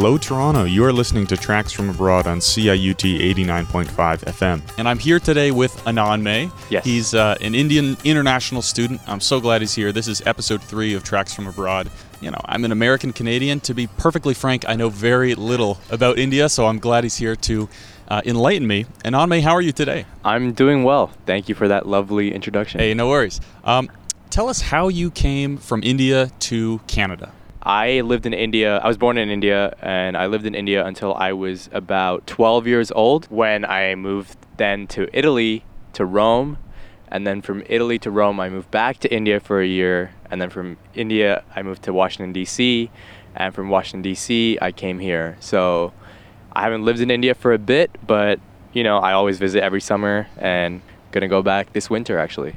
Hello, Toronto. You are listening to Tracks from Abroad on CIUT 89.5 FM. And I'm here today with Ananmay. Yes. He's uh, an Indian international student. I'm so glad he's here. This is episode three of Tracks from Abroad. You know, I'm an American Canadian. To be perfectly frank, I know very little about India, so I'm glad he's here to uh, enlighten me. Ananmay, how are you today? I'm doing well. Thank you for that lovely introduction. Hey, no worries. Um, tell us how you came from India to Canada. I lived in India. I was born in India, and I lived in India until I was about 12 years old when I moved then to Italy, to Rome. And then from Italy to Rome, I moved back to India for a year. And then from India, I moved to Washington, D.C. And from Washington, D.C., I came here. So I haven't lived in India for a bit, but, you know, I always visit every summer and gonna go back this winter actually.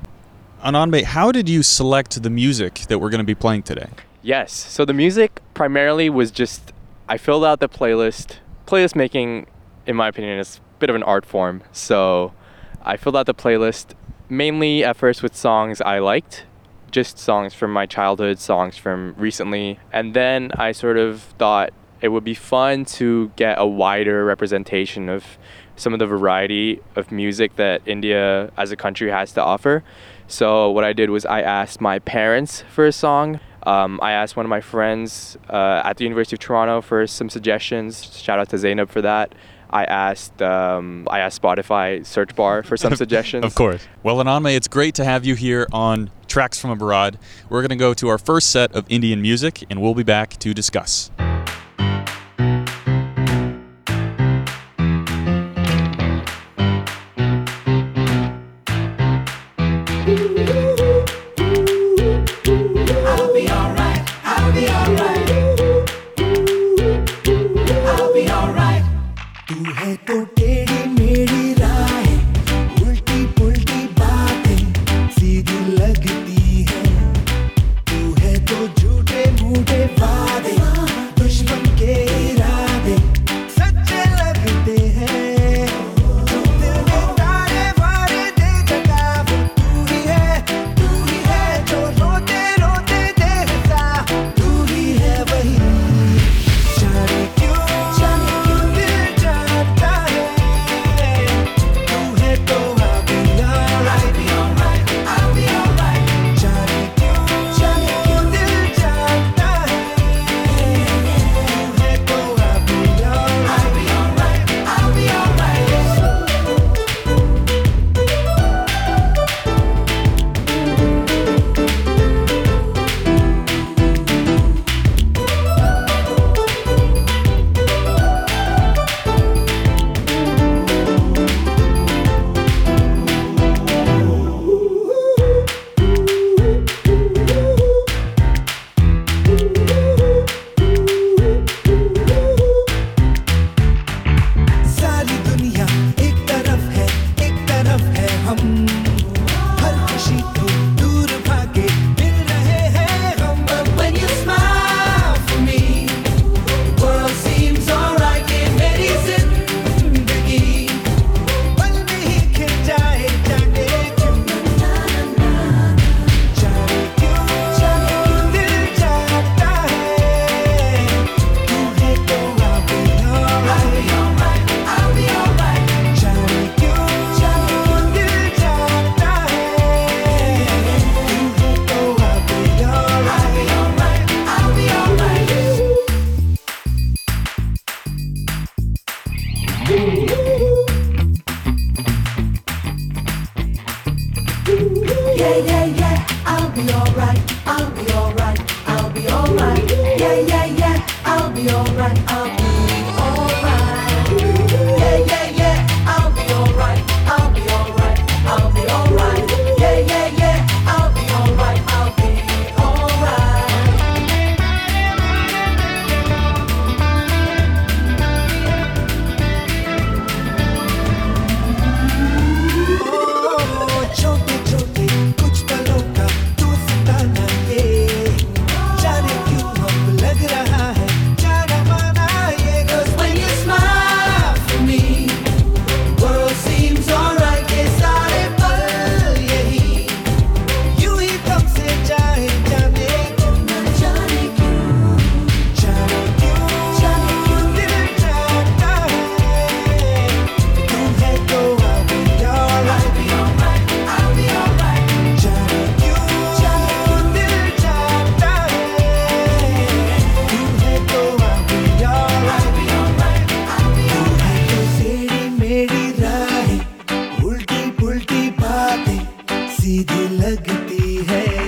Anand, how did you select the music that we're to be playing today? Yes. So the music primarily was just I filled out the playlist. Playlist making, in my opinion, is a bit of an art form. So I filled out the playlist mainly at first with songs I liked, just songs from my childhood, songs from recently, and then I sort of thought it would be fun to get a wider representation of some of the variety of music that India as a country has to offer. So what I did was I asked my parents for a song. Um, I asked one of my friends uh, at the University of Toronto for some suggestions. Shout out to Zainab for that. I asked um, I asked Spotify search bar for some suggestions. Of course. Well, Anand, it's great to have you here on Tracks from Abroad. We're going to go to our first set of Indian music, and we'll be back to discuss. सीधी लगती है।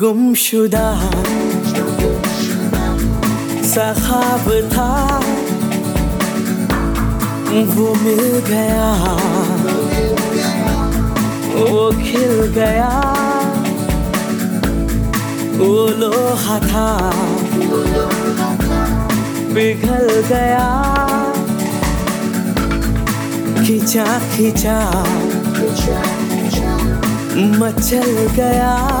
गुमशुदा। सखाब था वो मिल गया। वो खिल गया। वो लोहा था। पिघल गया। खिंचा खिंचा मचल गया।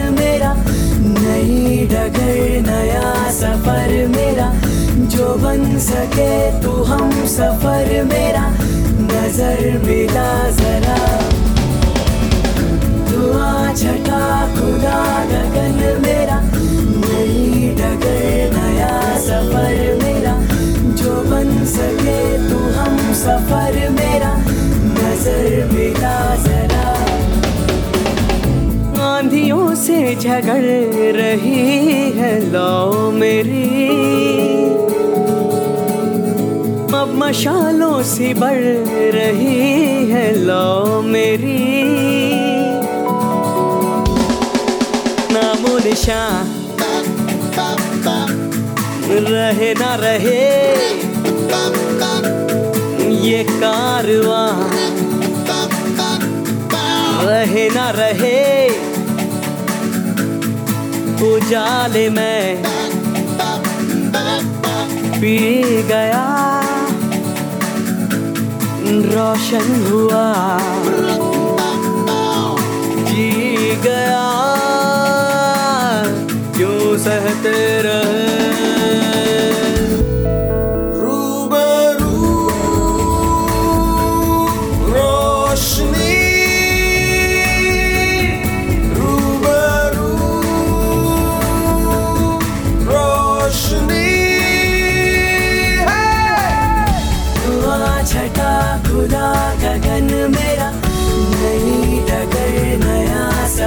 बन सके तू हम सफ़र मेरा नज़र मिला जरा। दुआ छटा खुदा गगन मेरा, नई डगर नया सफ़र मेरा। जो बन सके तू हम सफ़र मेरा नज़र मिला जरा। आंधियों से झगड़ रही है लो मेरी। मशालों से बढ़ रही है लो मेरी। नामो निशान। रहे ना रहे, ये कारवां। रहे ना रहे, उजाले में पी गया। रोशन हुआ। जी गया। क्यों सहते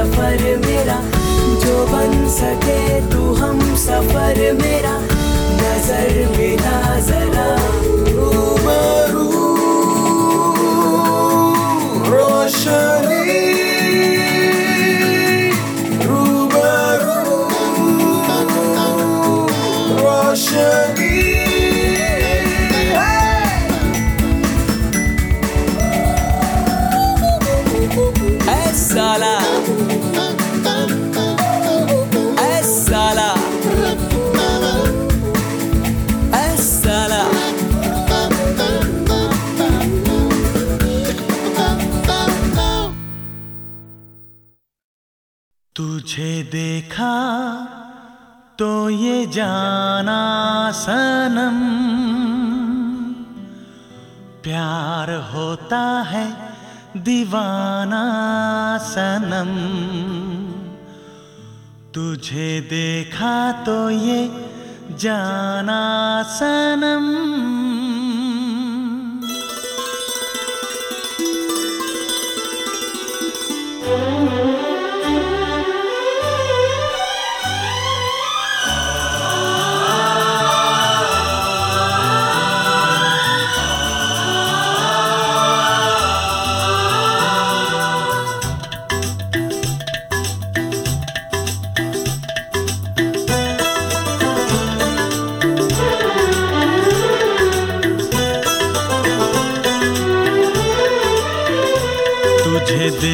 सफ़र मेरा जो बन सके तू हम सफ़र मेरा। नज़र मेरा जरा रूबरू रोशनी तुझे देखा तो ये जाना सनम। प्यार होता है दीवाना सनम। तुझे देखा तो ये जाना सनम।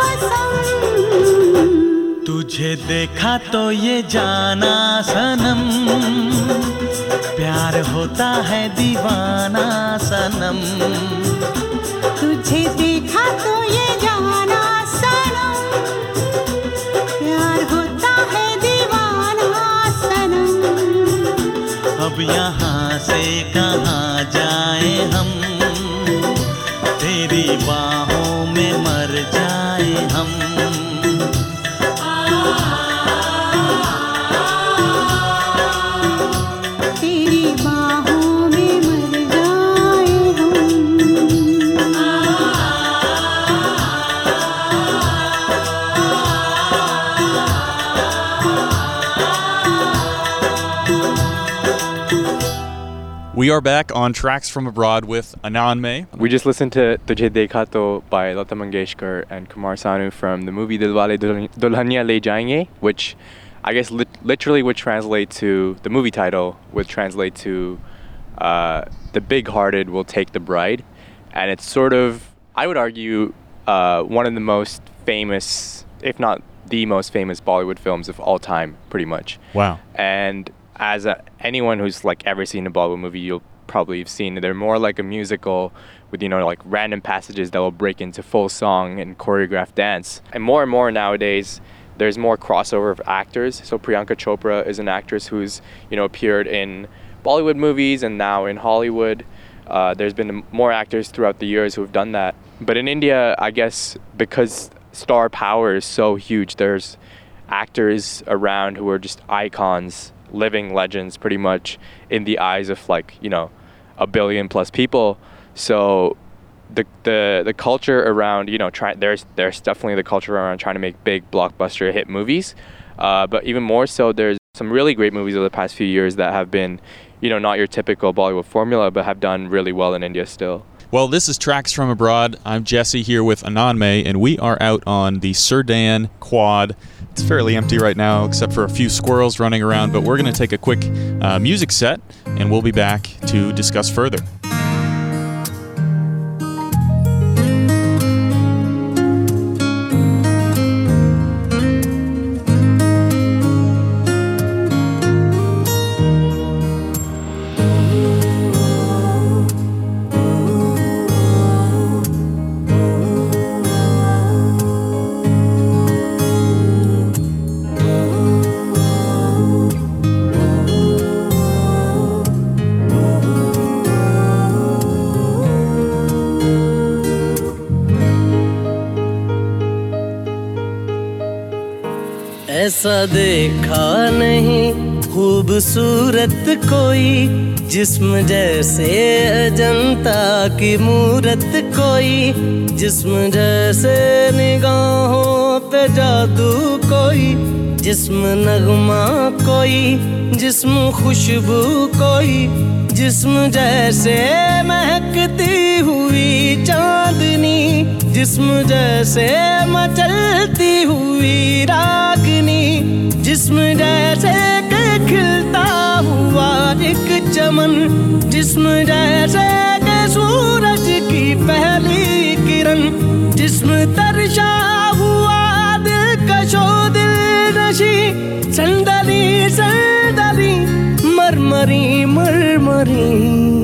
पसंद। तुझे देखा तो ये जाना सनम। प्यार होता है दीवाना सनम। तुझे देखा तो ये अब यहाँ से कहाँ जाए हम? तेरी बाहों We are back on Tracks from Abroad with Ananmay. We just listened to Tujhe Dekha To by Lata Mangeshkar and Kumar Sanu from the movie Dilwale Dulhan- Dulhania Le Jayenge, which I guess lit- literally would translate to the movie title would translate to uh, "The Big-Hearted Will Take the Bride," and it's sort of I would argue uh, one of the most famous, if not the most famous Bollywood films of all time, pretty much. Wow. And as a, anyone who's like ever seen a Bollywood movie, you'll probably have seen they're more like a musical with you know like random passages that will break into full song and choreographed dance. And more and more nowadays, there's more crossover of actors. So Priyanka Chopra is an actress who's you know appeared in Bollywood movies and now in Hollywood. Uh, there's been more actors throughout the years who have done that. But in India, I guess because star power is so huge, there's actors around who are just icons, living legends pretty much in the eyes of like, you know, a billion plus people. So the the the culture around, you know, try there's there's definitely the culture around trying to make big blockbuster hit movies. Uh, but even more so there's some really great movies over the past few years that have been, you know, not your typical Bollywood formula, but have done really well in India still. Well, this is Tracks from Abroad. I'm Jesse here with Ananmay, and we are out on the Surdan Quad. It's fairly empty right now, except for a few squirrels running around, but we're going to take a quick uh, music set, and we'll be back to discuss further. ऐसा देखा नहीं खूबसूरत कोई जिस्म जैसे अजंता की मूरत कोई, जिस्म जैसे निगाहों पे जादू कोई, जिस्म नगमा कोई, जिस्म खुशबू कोई, जिस्म जैसे महकती हुई चांदनी, जिस्म जैसे मचलती हुई रागनी, जिस्म जैसे खिलता हुआ एक चमन, जिसम जैसे के सूरज की पहली किरण, जिसम तरशा हुआ दिल कशो दिल नशी संदली संदली मरमरी मरमरी।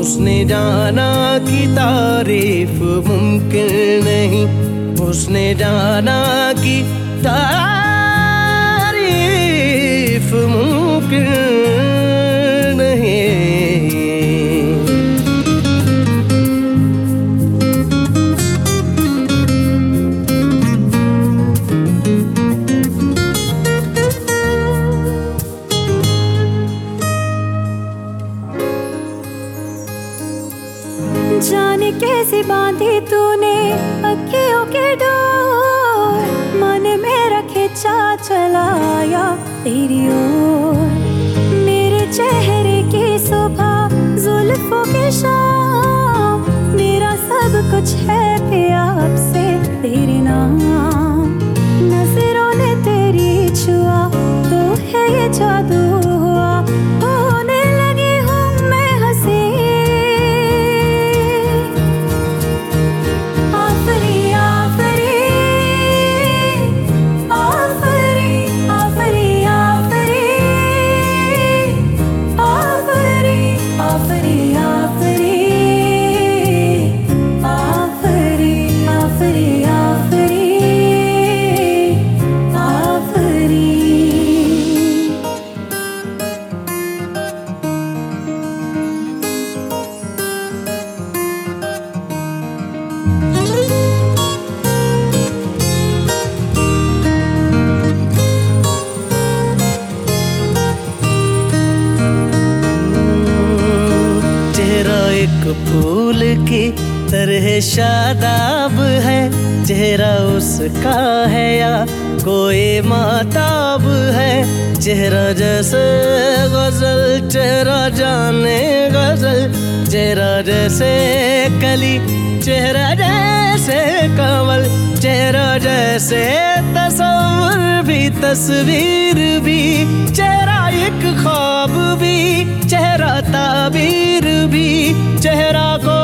उसने जाना की तारीफ़ मुमकिन नहीं। उसने जाना कि तारीफ़ मुमकिन चलाया तेरी ओर। मेरे चेहरे की सुबह जुल्फों के शाम। मेरा सब कुछ है प्यार से तेरे नाम। नज़रों ने तेरी छुआ तो है ये जादू। शादाब है, चेहरा उसका है या कोई माताब है, चेहरा जैसे गज़ल, चेहरा जाने गज़ल, चेहरा जैसे कली, चेहरा जैसे कमल चेहरा जैसे तस्वर भी, तस्वीर भी, चेहरा एक ख्वाब भी, चेहरा ताबीर भी, चेहरा कोई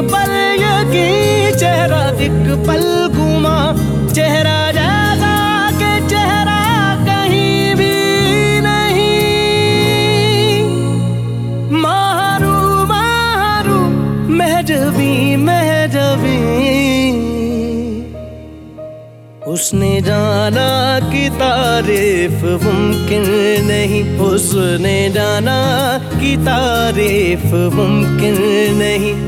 पल यकी चेहरा एक पल घुमा। चेहरा जैसा के चेहरा कहीं भी नहीं। मारू मारू, महजबी महजबी। उसने जाना कि तारीफ़ मुमकिन नहीं। उसने जाना कि तारीफ़ मुमकिन नहीं।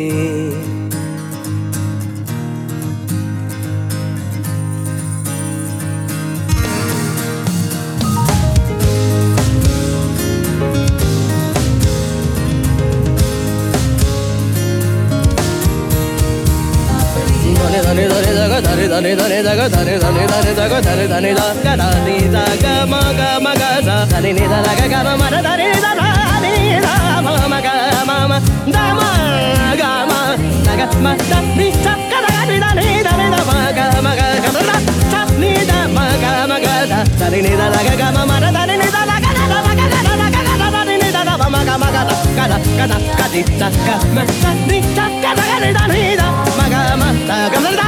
dani dani da ga dani dani dani da ga dani dani da ga dani da ga ma ga ma ga da dani ni da ga ga ma ma da dani da dani da ma ma ga ma ma da ma ga ma da ga ma da ni da ga da ni da ni da ni da ma ga ma ga ga da da da ni da ma ga ma ga da dani ni da ga ga ma ma da dani ni da da ga da da ga da da ga da da dani ni da da ma ma ga ma ga da ga da ga da ga di da ga ma da ni da ga da ga ni da ni da ma ga ma da ga da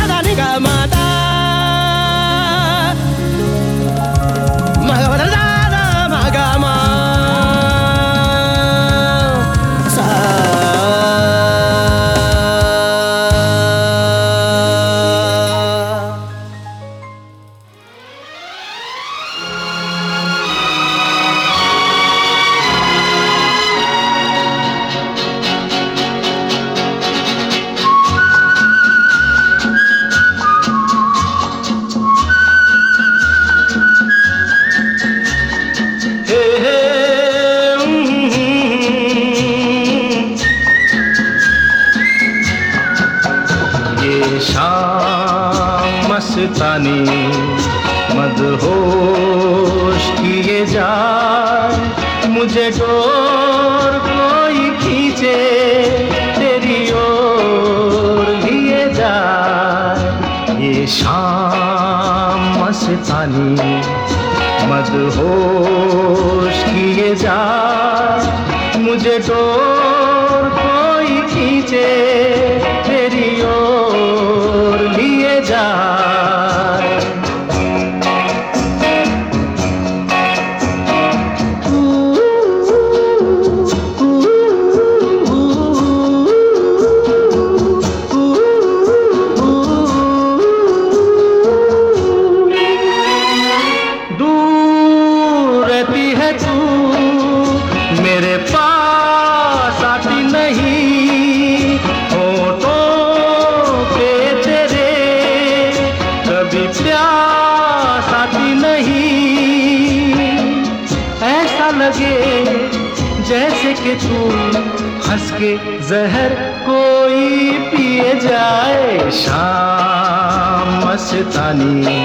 जहर कोई पिए जाए शाम मस्तानी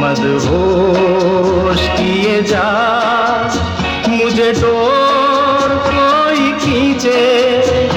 मदहोश किए जा मुझे door कोई खींचे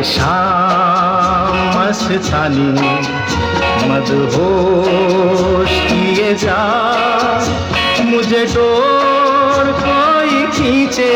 जाए शाम मस्तानी मदहोश किए जा मुझे डोर कोई खींचे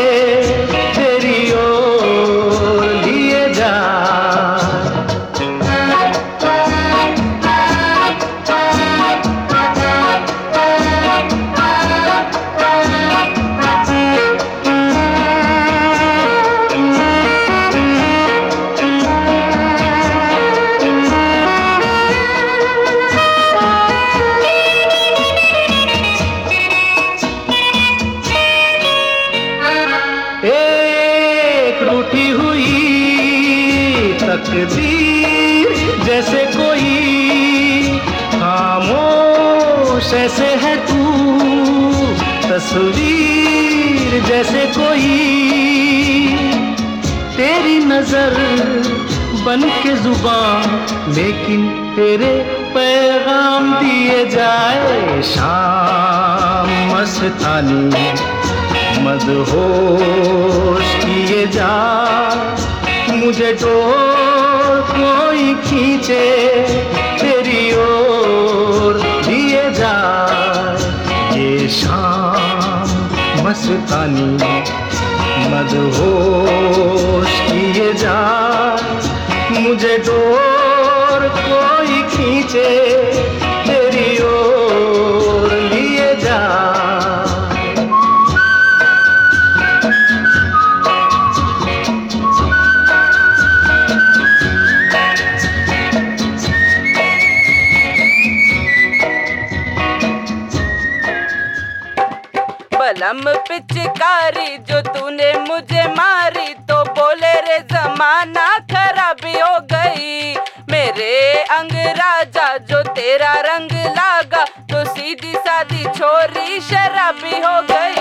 ऐसे है तू, तस्वीर जैसे कोई। तेरी नज़र बन के ज़ुबान, लेकिन तेरे पैगाम दिए जाए। शाम मस्तानी, मदहोश किए जा। मुझे डोर कोई खींचे, तेरी ओर लिए ये शाम मस्तानी मदहोश किए जा। मुझे डोर कोई खींचे पिचकारी जो तूने मुझे मारी तो बोले रे, जमाना खराबी हो गई। मेरे अंग राजा जो तेरा रंग लागा तो सीधी सादी छोरी शराबी हो गई।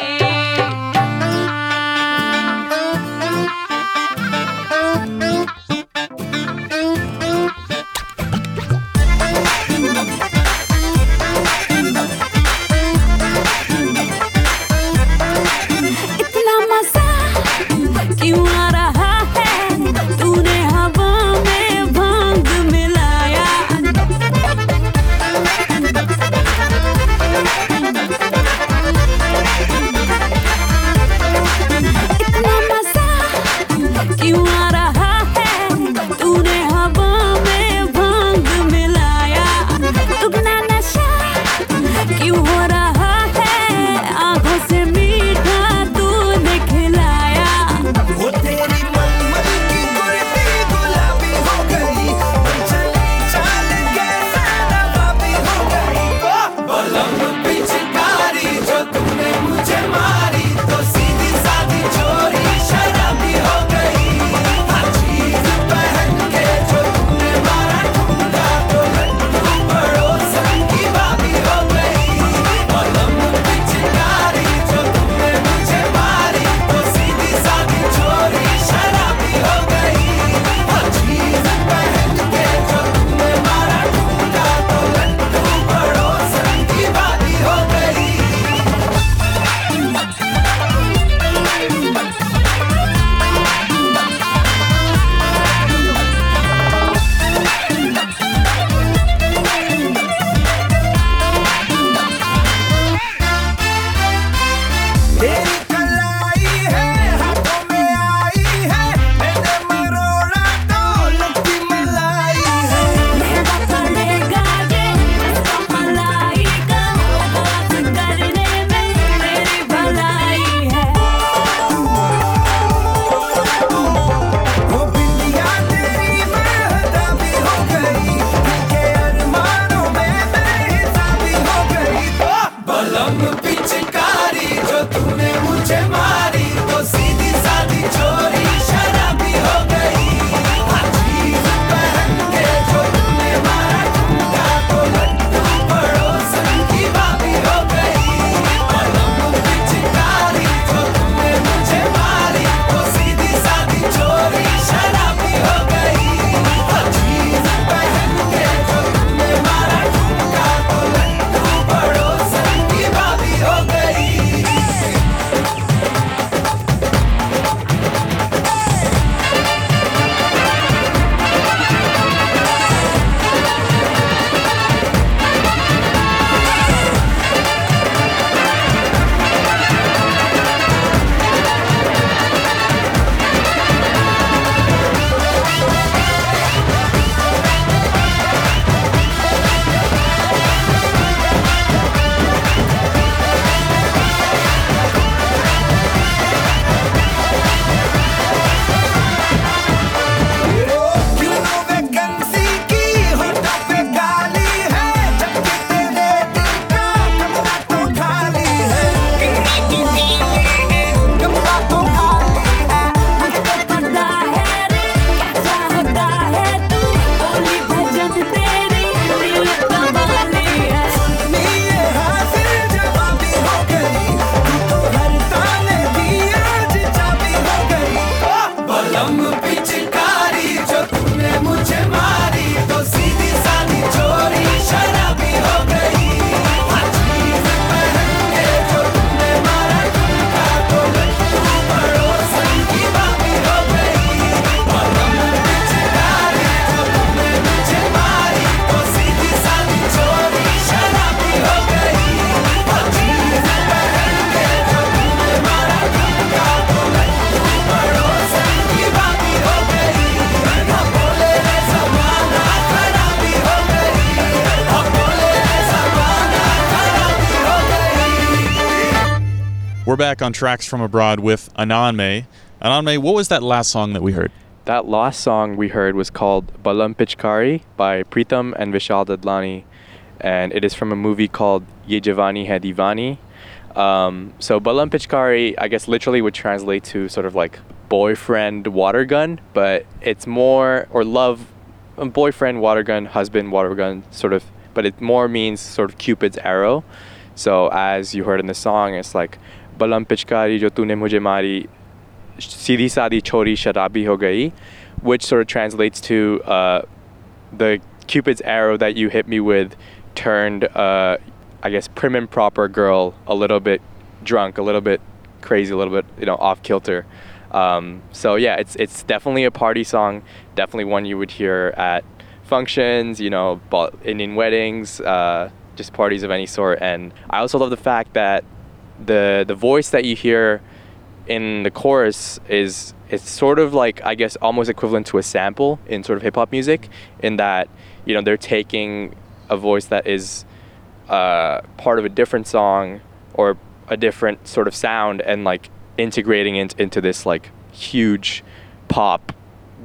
We're back on Tracks from Abroad with Ananmay. Ananmay, what was that last song that we heard? That last song we heard was called Balam Pichkari by Pritam and Vishal Dadlani, and it is from a movie called Ye Javani Hai Divani. Um, so Balam Pichkari, I guess, literally would translate to sort of like boyfriend water gun, but it's more or love, um, boyfriend water gun, husband water gun, sort of. But it more means sort of Cupid's arrow. So as you heard in the song, it's like Balam Pichkari jo tune mujhe mari सीधी सादी छोरी शराबी हो गई which sort of translates to uh, the cupid's arrow that you hit me with turned uh, i guess prim and proper girl a little bit drunk a little bit crazy a little bit you know off kilter um, so yeah it's it's definitely a party song definitely one you would hear at functions you know ball- indian weddings uh, just parties of any sort and i also love the fact that the the voice that you hear in the chorus is it's sort of like I guess almost equivalent to a sample in sort of hip hop music in that you know they're taking a voice that is uh, part of a different song or a different sort of sound and like integrating it into this like huge pop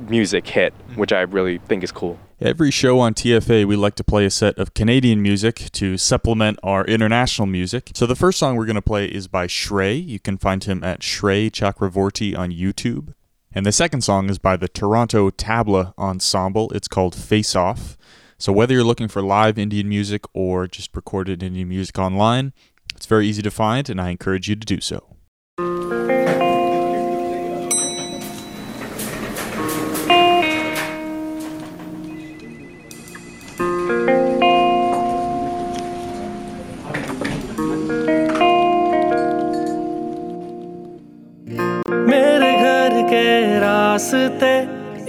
music hit, which I really think is cool. Every show on TFA, we like to play a set of Canadian music to supplement our international music. So the first song we're going to play is by Shrey. You can find him at Shrey Chakravorty on YouTube. And the second song is by the Toronto Tabla Ensemble. It's called Face Off. So whether you're looking for live Indian music or just recorded Indian music online, it's very easy to find, and I encourage you to do so.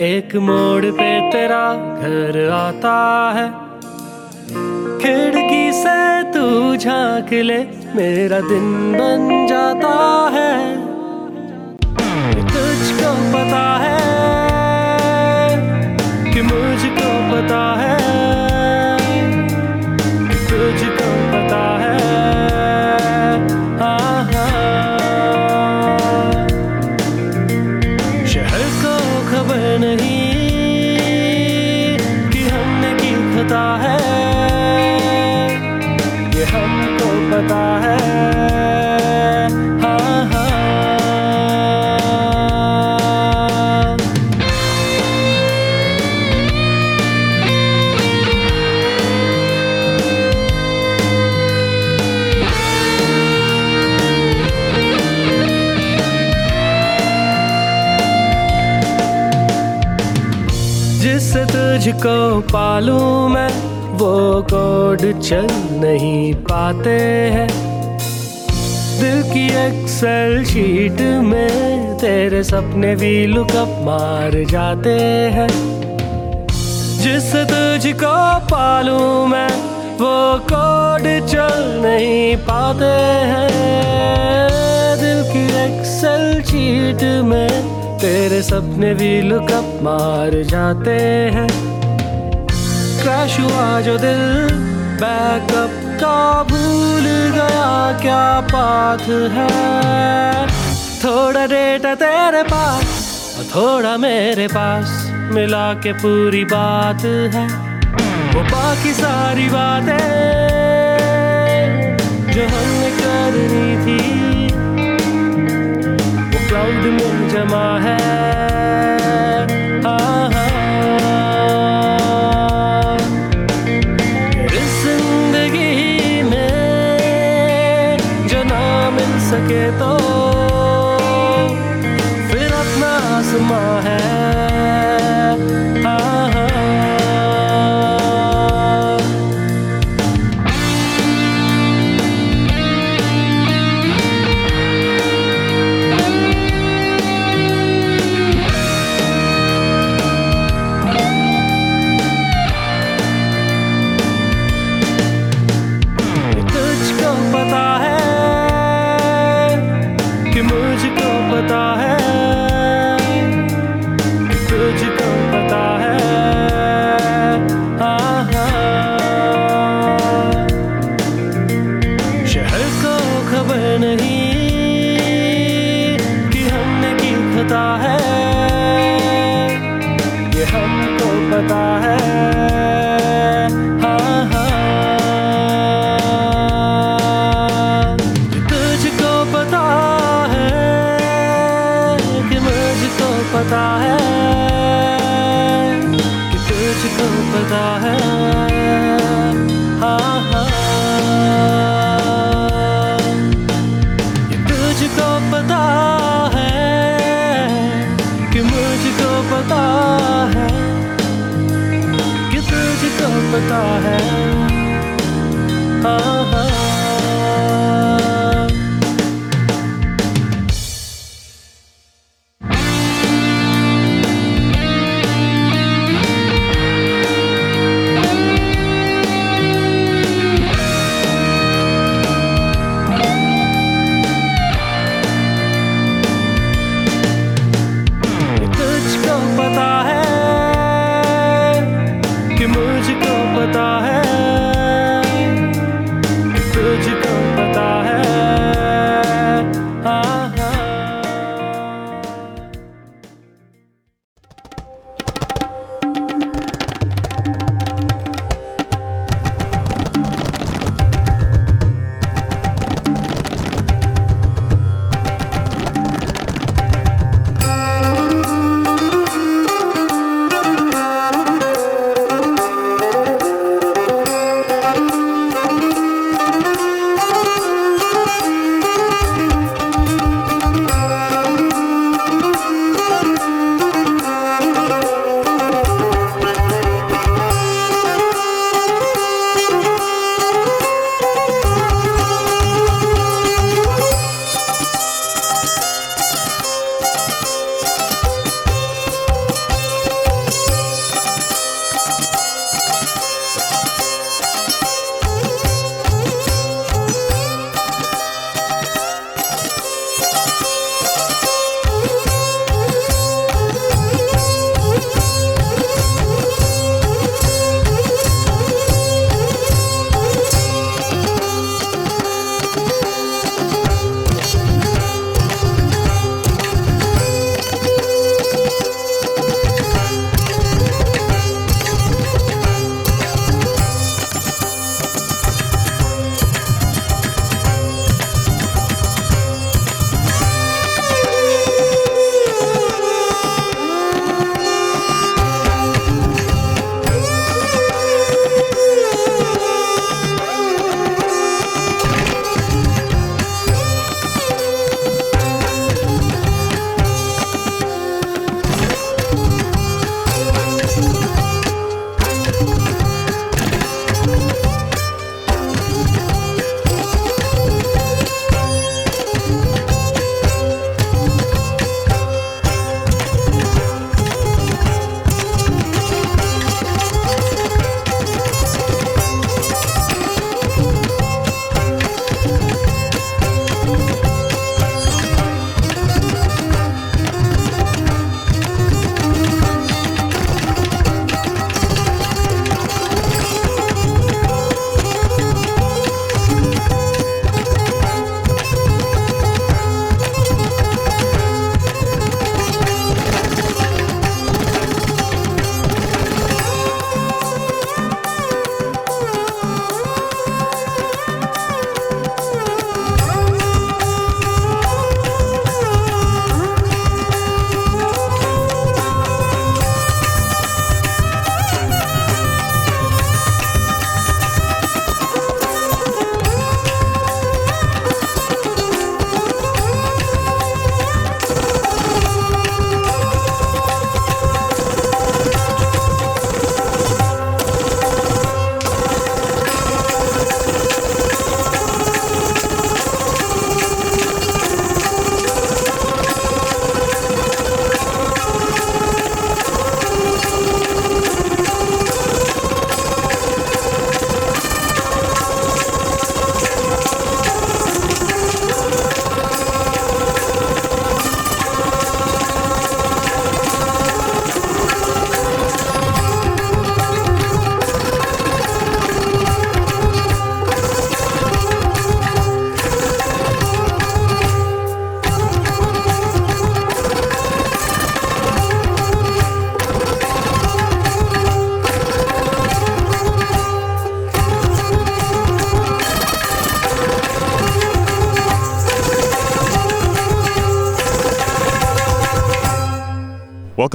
एक मोड़ पे तेरा घर आता है। खिड़की से तू झाँक ले, मेरा दिन बन जाता है। तुझको पता है तुझको पालूं मैं, वो कोड चल नहीं पाते हैं। दिल की एक्सेल शीट में तेरे सपने भी लुकअप मार जाते हैं। जिससे तुझको पालूं मैं, वो कोड चल नहीं पाते हैं। दिल की एक्सेल शीट में तेरे सपने भी लुकअप मार जाते हैं। क्रैश हुआ जो दिल बैकअप का भूल गया क्या बात है? थोड़ा डेटा तेरे पास और थोड़ा मेरे पास मिला के पूरी बात है। वो बाकी सारी बातें जो हमने करनी थी वो क्लाउड में जमा हाँ, 也都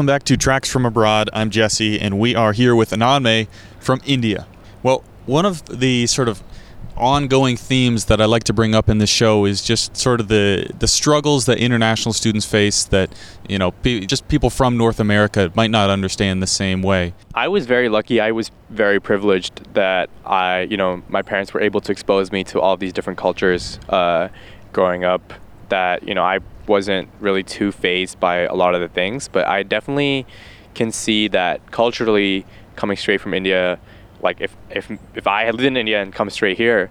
Welcome back to Tracks from Abroad. I'm Jesse, and we are here with Ananmay from India. Well, one of the sort of ongoing themes that I like to bring up in the show is just sort of the the struggles that international students face that you know pe- just people from North America might not understand the same way. I was very lucky. I was very privileged that I, you know, my parents were able to expose me to all these different cultures uh, growing up. That you know, I wasn't really too phased by a lot of the things, but I definitely can see that culturally, coming straight from India, like if if if I had lived in India and come straight here,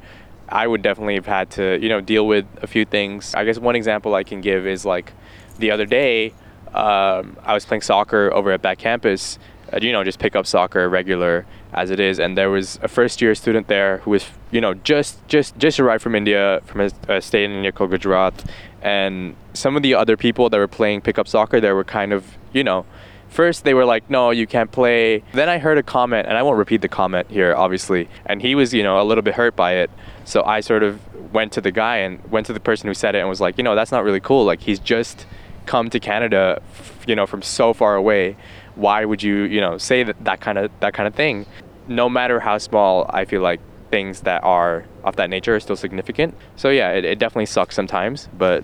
I would definitely have had to you know deal with a few things. I guess one example I can give is like the other day um, I was playing soccer over at back campus. Uh, you know, just pick up soccer regular as it is, and there was a first year student there who was you know just just just arrived from India from a, a state in India called Gujarat, and some of the other people that were playing pickup soccer there were kind of you know first they were like no you can't play. Then i heard a comment and i won't repeat the comment here obviously. And he was you know a little bit hurt by it. So i sort of went to the guy and went to the person who said it and was like you know that's not really cool. Like he's just come to canada you know from so far away. Why would you you know say that, that kind of that kind of thing no matter how small i feel like things that are of that nature are still significant so yeah it, it definitely sucks sometimes but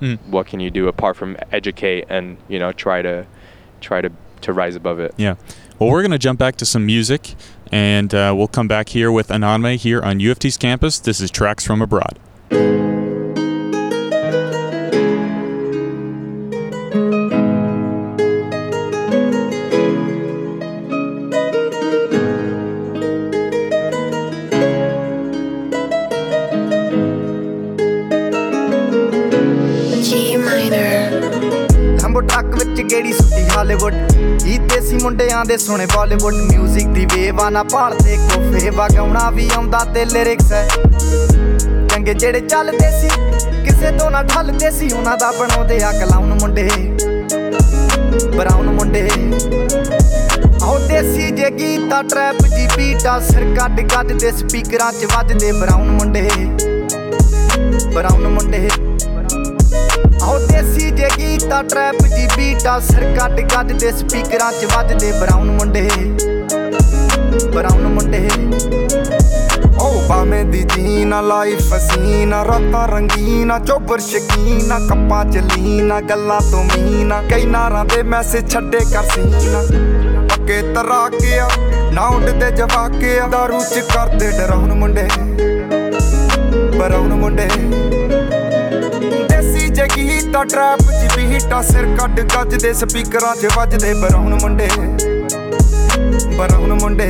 Mm. what can you do apart from educate and you know try to try to to rise above it Yeah. Well, we're going to jump back to some music, and uh, we'll come back here with Ananmay here on U of T's campus. This is Tracks from Abroad. ਸੁੱਟੀ Hollywood ਇਹ ਦੇਸੀ ਮੁੰਡਿਆਂ ਦੇ ਸੋਹਣੇ ਬਾਲੀਵੁੱਡ। 뮤직 ਦੀ wave ਆ ਨਾ ਭਾਲਦੇ ਕੋਫੇ ਵਗਾਉਣਾ ਵੀ ਆਉਂਦਾ ਤੇ ਲਿਰਿਕਸ ਹੈ ਚੰਗੇ ਜਿਹੜੇ ਚੱਲਦੇ ਸੀ, ਕਿਸੇ ਤੋਂ ਨਾ ਠੱਲਦੇ ਸੀ, ਉਹਨਾਂ ਦਾ ਬਣਾਉਂਦੇ ਆ ਕਲਾਉਨ ਮੁੰਡੇ। ਬਰਾਊਨ ਮੁੰਡੇ। ਆਹ ਦੇਸੀ ਜੇ ਗੀਤਾ ਟਰੈਪ ਜੀ ਬੀਟਾ ਸਿਰ ਕੱਢ ਕੱਢ ਦੇ ਸਪੀਕਰਾਂ 'ਚ ਵੱਜਦੇ ਬਰਾਊਨ ਮੁੰਡੇ। ਬਰਾਊਨ ਮੁੰਡੇ। ਆਹ ਦੇਸੀ ਜੇ ਗੀਤਾ ਟਰੈਪ ਜੀ ਬੀਟਾ ਸਿਰ ਕੱਢ ਕੱਢ ਦੇ ਸਪੀਕਰਾਂ 'ਚ ਵੱਜਦੇ ਬਰਾਊਨ ਮੁੰਡੇ। ਬਰਾਊਨ ਮੁੰਡੇ। ਓ ਬਾਵੇਂ ਦੀ ਜੀਨਾ ਲਾਈਫ ਹਸੀਨਾ ਰਾਤਾਂ ਰੰਗੀਨਾ ਚੋਬਰ ਸ਼ਕੀਨਾ ਕੱਪਾਂ ਚ ਲੀਨਾ ਗੱਲਾਂ ਤੋਂ ਮੀਨਾ ਕਈ ਨਾਰਾਂ ਦੇ ਮੈਸੇਜ ਛੱਡੇ ਕਰ ਸੀਨਾ ਪੱਕੇ ਤਰਾ ਗਿਆ ਨਾ ਉੱਡਦੇ ਜਵਾਕੇ ਦਾਰੂ ਚ ਕਰਦੇ ਡਰਾਉਣ ਮੁੰਡੇ। ਬਰਾਉਣ ਮੁੰਡੇ। ਦੇਸੀ ਜਗੀ ਤਾਂ ਟਰੈਪ ਜੀ ਬੀਟਾ ਸਿਰ ਕੱਢ ਗੱਜ ਦੇ ਸਪੀਕਰਾਂ 'ਚ ਵੱਜਦੇ ਬਰਾਉਨ ਮੁੰਡੇ। ਬਰਾਉਨ ਮੁੰਡੇ।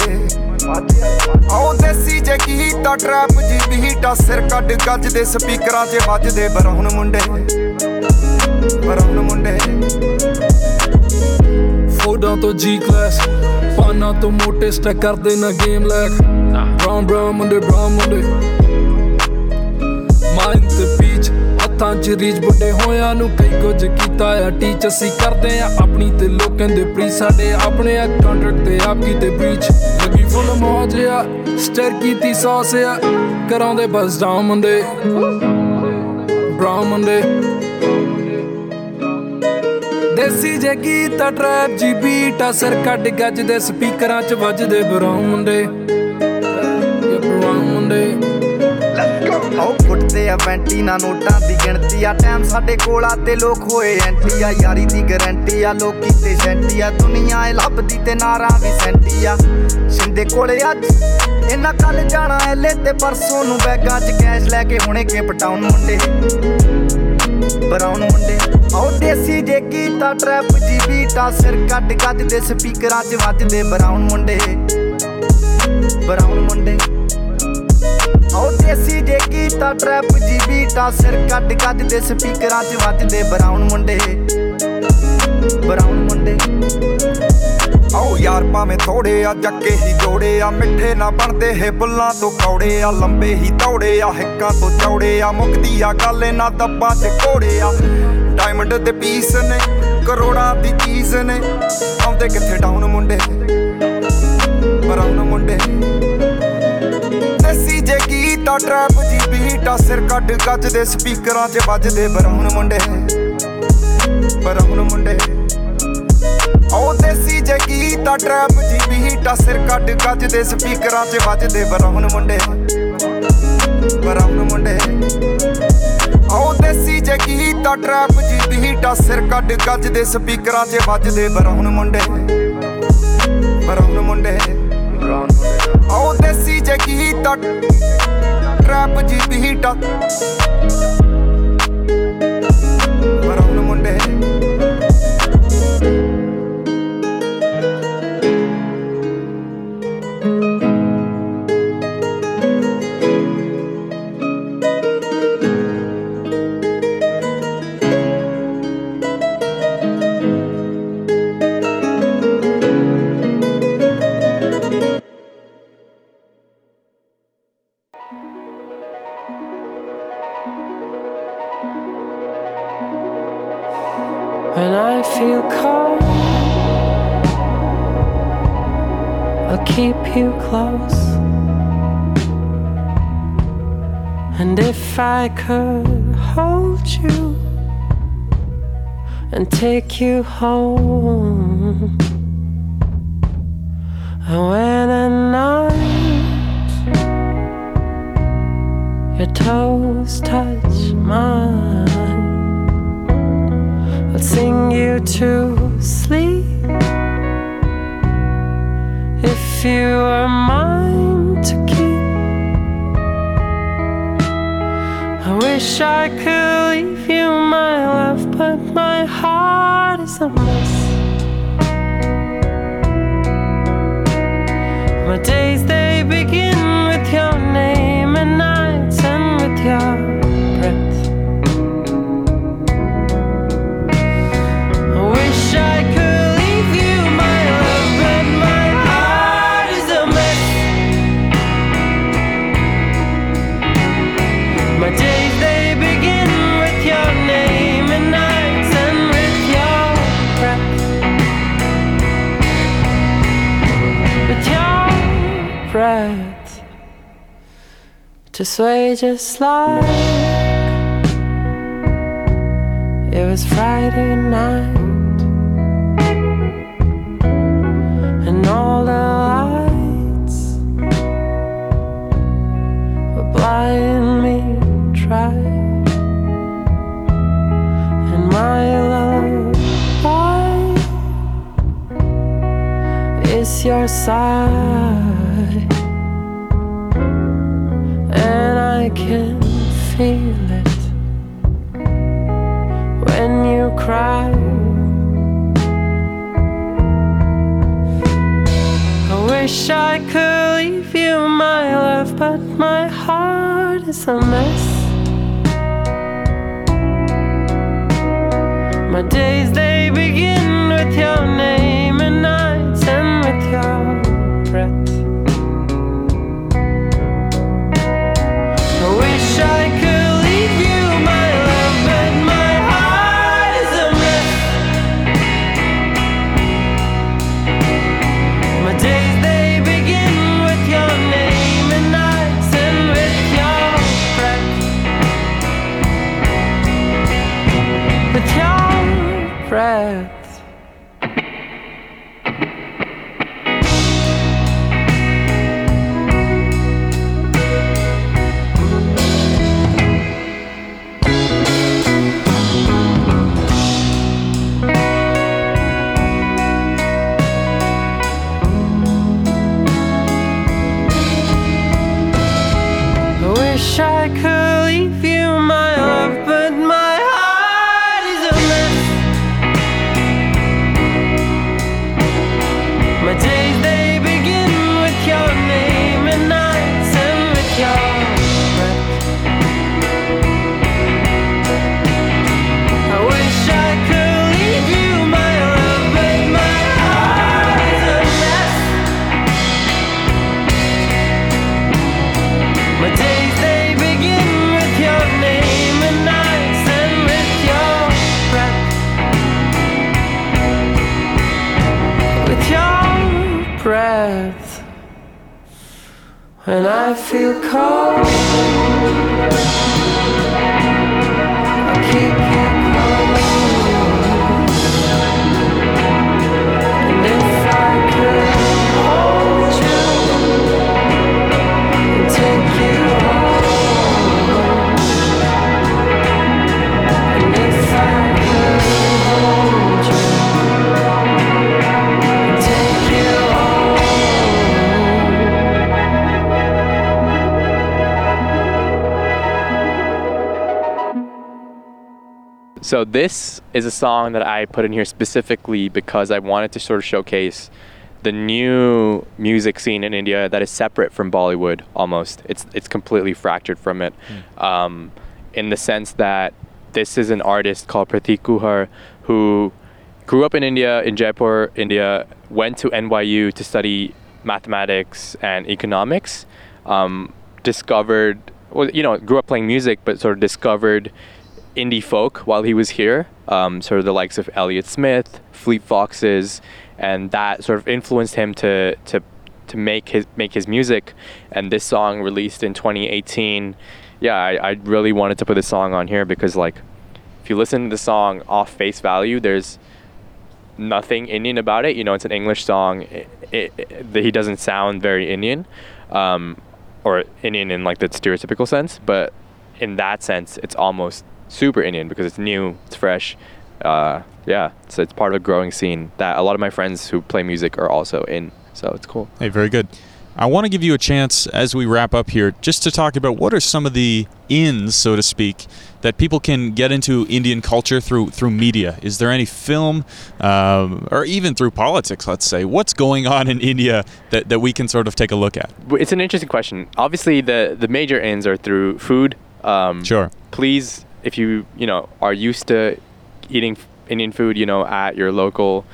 ਆਓ ਦੇਸੀ ਜਗੀ ਤਾਂ ਟਰੈਪ ਜੀ ਬੀਟਾ ਸਿਰ ਕੱਢ ਗੱਜ ਦੇ ਸਪੀਕਰਾਂ 'ਚ ਵੱਜਦੇ ਬਰਾਉਨ ਮੁੰਡੇ। ਬਰਾਉਨ ਮੁੰਡੇ। ਫੋਡਾਂ ਤੋਂ ਜੀ ਕਲਾਸ ਪਾਨਾ ਤੋਂ ਮੋਟੇ ਸਟੈਕ ਕਰਦੇ ਨਾ ਗੇਮ ਲੈਕ ਬ੍ਰਾਊਨ ਬ੍ਰਾਊਨ ਮੁੰਡੇ ਬ੍ਰਾਊਨ ਮੁੰਡੇ। ਹੱਥਾਂ 'ਚ ਰੀਚ ਵੱਡੇ ਹੋਇਆਂ ਨੂੰ ਕਈ ਕੁਝ ਕੀਤਾ ਆ। ਟੀਚ ਅਸੀਂ ਕਰਦੇ ਆ, ਆਪਣੀ ਤੇ ਲੋਕਾਂ ਦੇ ਪ੍ਰੀ ਸਾਡੇ ਆਪਣੇ ਆ ਕੰਟਰੈਕਟ ਤੇ ਆਪ ਕੀਤੇ ਬ੍ਰੀਚ ਲੱਗੀ ਫੁੱਲ ਮੌਜ ਆ ਸਟਰ ਕੀਤੀ ਸੌਸ ਆ। ਕਰਾਉਂਦੇ ਬਸ ਡਾਊਨ ਮੁੰਡੇ। ਬ੍ਰਾਊਨ ਮੁੰਡੇ। ਦੇਸੀ ਜੇ ਗੀਤ ਟਰੈਪ ਜੀ ਬੀਟ ਆ। ਸਿਰ ਕੱਢ ਗੱਜ ਦੇ ਸਪੀਕਰਾਂ 'ਚ ਵੱਜਦੇ ਬਰਾਉਨ ਫੁੱਟਦੇ ਆ ਵੈਂਟੀ ਨਾ ਨੋਟਾਂ ਦੀ ਗਿਣਤੀ ਆ। ਟਾਈਮ ਸਾਡੇ ਕੋਲ ਆ ਤੇ ਲੋਕ ਹੋਏ ਐਂਟੀ ਆ। ਯਾਰੀ ਦੀ ਗਾਰੰਟੀ ਆ, ਲੋਕੀ ਤੇ ਸੈਂਟੀ ਆ। ਦੁਨੀਆ ਇਹ ਲੱਭਦੀ ਤੇ ਨਾਰਾਂ ਵੀ ਸੈਂਟੀ ਆ। ਸਿੰਦੇ ਕੋਲੇ ਅੱਜ ਇਹਨਾਂ ਕੱਲ ਜਾਣਾ ਐਲੇ ਤੇ ਪਰਸੋਂ ਨੂੰ ਬੈਗਾਂ 'ਚ ਕੈਸ਼ ਲੈ ਕੇ ਹੁਣੇ ਕੇ ਪਟਾਉਣ ਮੁੰਡੇ। ਬਰਾਉਨ ਮੁੰਡੇ। ਆਓ ਦੇਸੀ ਜੇ ਗੀਤਾ ਟਰੈਪ ਜੀ ਬੀਟਾ ਸਿਰ ਕੱਢ ਗੱਜ ਦੇ ਸਪੀਕਰਾਂ 'ਚ ਵੱਜਦੇ ਬਰਾਉਨ ਮੁੰਡੇ। ਬਰਾਉਨ ਮੁੰਡੇ। ਆਓ ਦੇਸੀ ਜੇ ਗੀਤਾ ਟਰੈਪ ਜੀ ਬੀਟਾ ਸਿਰ ਕੱਢ ਕੱਢ ਦੇ ਸਪੀਕਰਾਂ 'ਚ ਵੱਜਦੇ ਬਰਾਉਨ ਮੁੰਡੇ। ਬਰਾਉਨ ਮੁੰਡੇ। ਆਓ ਯਾਰ ਭਾਵੇਂ ਥੋੜੇ ਆ ਜੱਕੇ ਹੀ ਜੋੜੇ ਆ। ਮਿੱਠੇ ਨਾ ਬਣਦੇ ਹੈ ਬੁੱਲਾਂ ਤੋਂ ਕੌੜੇ ਆ। ਲੰਬੇ ਹੀ ਤੌੜੇ ਆ, ਹਿੱਕਾਂ ਤੋਂ ਚੌੜੇ ਆ। ਮੁਕਦੀ ਆ ਗੱਲ ਇਹਨਾਂ ਦੱਬਾਂ 'ਚ ਕੋੜੇ ਆ। ਡਾਇਮੰਡ ਦੇ ਪੀਸ ਨੇ, ਕਰੋੜਾਂ ਦੀ ਚੀਜ਼ ਨੇ। ਆਉਂਦੇ ਕਿੱਥੇ ਡਾਊਨ ਮੁੰਡੇ? ਬਰਾਉਨ ਮੁੰਡੇ। ਅਸੀਂ ਜੇ ਕੀਤਾ ਟਰੈਪ ਦੀ ਬੀਟ ਆ, ਸਿਰ ਕੱਢ ਗੱਜ ਦੇ ਸਪੀਕਰਾਂ 'ਚ ਵੱਜਦੇ ਬਰਾਉਨ ਮੁੰਡੇ। ਬਰਾਉਨ ਮੁੰਡੇ। ਉਹ ਦੇਸੀ ਜੇ ਕੀਤਾ ਟਰੈਪ ਦੀ ਬੀਟ ਆ, ਸਿਰ ਕੱਢ ਗੱਜ ਦੇ ਸਪੀਕਰਾਂ 'ਚ ਵੱਜਦੇ ਬਰਾਉਨ ਮੁੰਡੇ। ਬਰਾਉਨ ਮੁੰਡੇ। ਉਹ ਦੇਸੀ ਜੇ ਕੀਤਾ ਟਰੈਪ ਜੀ ਬੀਟ ਆ, ਸਿਰ ਕੱਢ ਗੱਜ ਦੇ ਸਪੀਕਰਾਂ 'ਚ ਵੱਜਦੇ ਬਰਾਉਨ ਮੁੰਡੇ। ਬਰਾਉਨ ਮੁੰਡੇ। ਬਰਾਉਨ ਆਉ ਦੇਸੀ ਜੇ ਕੀ ਤੱਕ ਟਰੈਪ ਜੀ ਬੀਟ ਪਰ ਹੁਣ ਮੁੰਡੇ feel cold, I'll keep you close. And if I could hold you and take you home, and when at night your toes touch mine. Sing you to sleep if you are mine to keep. I wish I could leave you, my love, but my heart is a mess. My days they begin with your name and nights end with your to sway just like it was Friday night. And all the lights were blind me dry. And my lullaby is your sigh. Feel it when you cry. I wish I could leave you, my love, but my heart is a mess. My days they begin with your name So this is a song that I put in here specifically because I wanted to sort of showcase the new music scene in India that is separate from Bollywood almost. It's it's completely fractured from it, um, in the sense that this is an artist called Prateek Kuhad who grew up in India in Jaipur, India. Went to NYU to study mathematics and economics. Um, discovered well, you know, grew up playing music, but sort of discovered indie folk while he was here, um, sort of the likes of Elliott Smith, Fleet Foxes, and that sort of influenced him to to to make his make his music. And this song released in 2018, yeah, I, I really wanted to put this song on here because like, if you listen to the song off face value, there's nothing Indian about it. You know, it's an English song. It, it, it- he doesn't sound very Indian, um, or Indian in like the stereotypical sense. But in that sense, it's almost super Indian because it's new, it's fresh. Uh, yeah, so it's part of a growing scene that a lot of my friends who play music are also in. So it's cool. Hey, very good. I want to give you a chance as we wrap up here just to talk about what are some of the ins, so to speak, that people can get into Indian culture through through media. Is there any film, um, or even through politics? Let's say, what's going on in India that, that we can sort of take a look at? It's an interesting question. Obviously, the the major ins are through food. Um, Sure. Please, if you you know are used to eating Indian food, you know at your local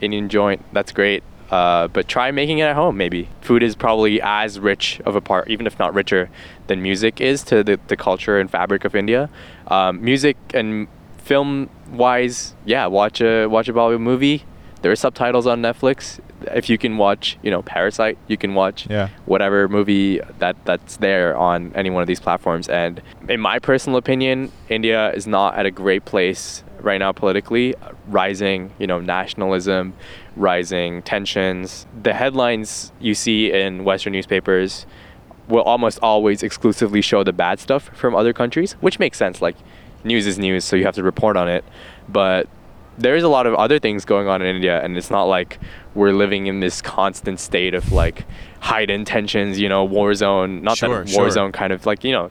Indian joint, that's great. Uh, but try making it at home. Maybe food is probably as rich of a part, even if not richer, than music is to the, the culture and fabric of India. Um, music and film wise, yeah, watch a watch a Bollywood movie. There are subtitles on Netflix. If you can watch, you know, Parasite, you can watch Yeah. whatever movie that that's there on any one of these platforms. And in my personal opinion, India is not at a great place right now politically. Rising, you know, nationalism, rising tensions. The headlines you see in Western newspapers will almost always exclusively show the bad stuff from other countries, which makes sense. Like, news is news, so you have to report on it. But there's a lot of other things going on in India, and it's not like we're living in this constant state of like heightened tensions, you know, war zone. Not Sure, that war sure. zone kind of like, you know,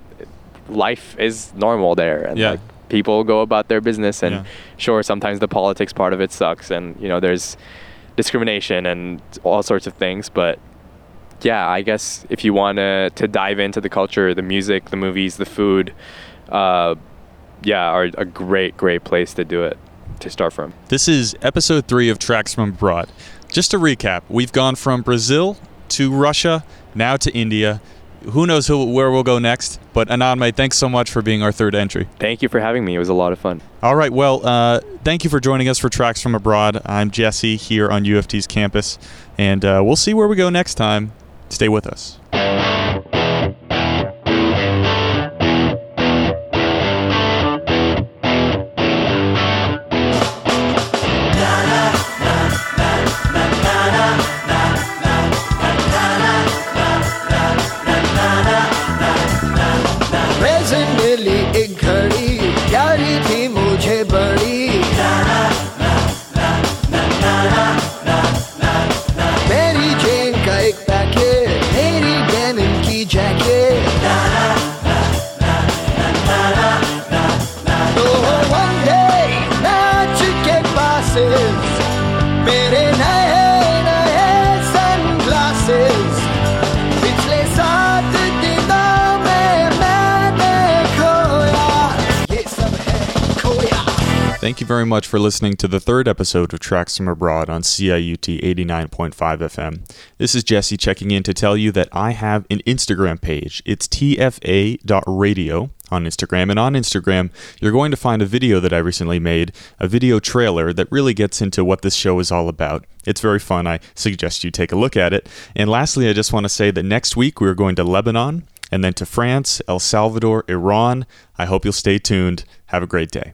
life is normal there. And Yeah. like people go about their business, and Yeah. sure, sometimes the politics part of it sucks, and, you know, there's discrimination and all sorts of things, but yeah, I guess if you want to to dive into the culture, the music, the movies, the food, uh, yeah, are a great, great place to do it to start from. This is episode three of Tracks from Abroad. Just to recap, we've gone from Brazil to Russia, now to India. Who knows who, where we'll go next? But Ananmay, thanks so much for being our third entry. Thank you for having me. It was a lot of fun. All right. Well, uh, thank you for joining us for Tracks from Abroad. I'm Jesse here on U of T's campus, and uh, we'll see where we go next time. Stay with us. Thank you very much for listening to the third episode of Tracks from Abroad on CIUT 89.5 FM. This is Jesse checking in to tell you that I have an Instagram page. It's tfa.radio on Instagram. And on Instagram, you're going to find a video that I recently made, a video trailer that really gets into what this show is all about. It's very fun. I suggest you take a look at it. And lastly, I just want to say that next week we're going to Lebanon and then to France, El Salvador, Iran. I hope you'll stay tuned. Have a great day.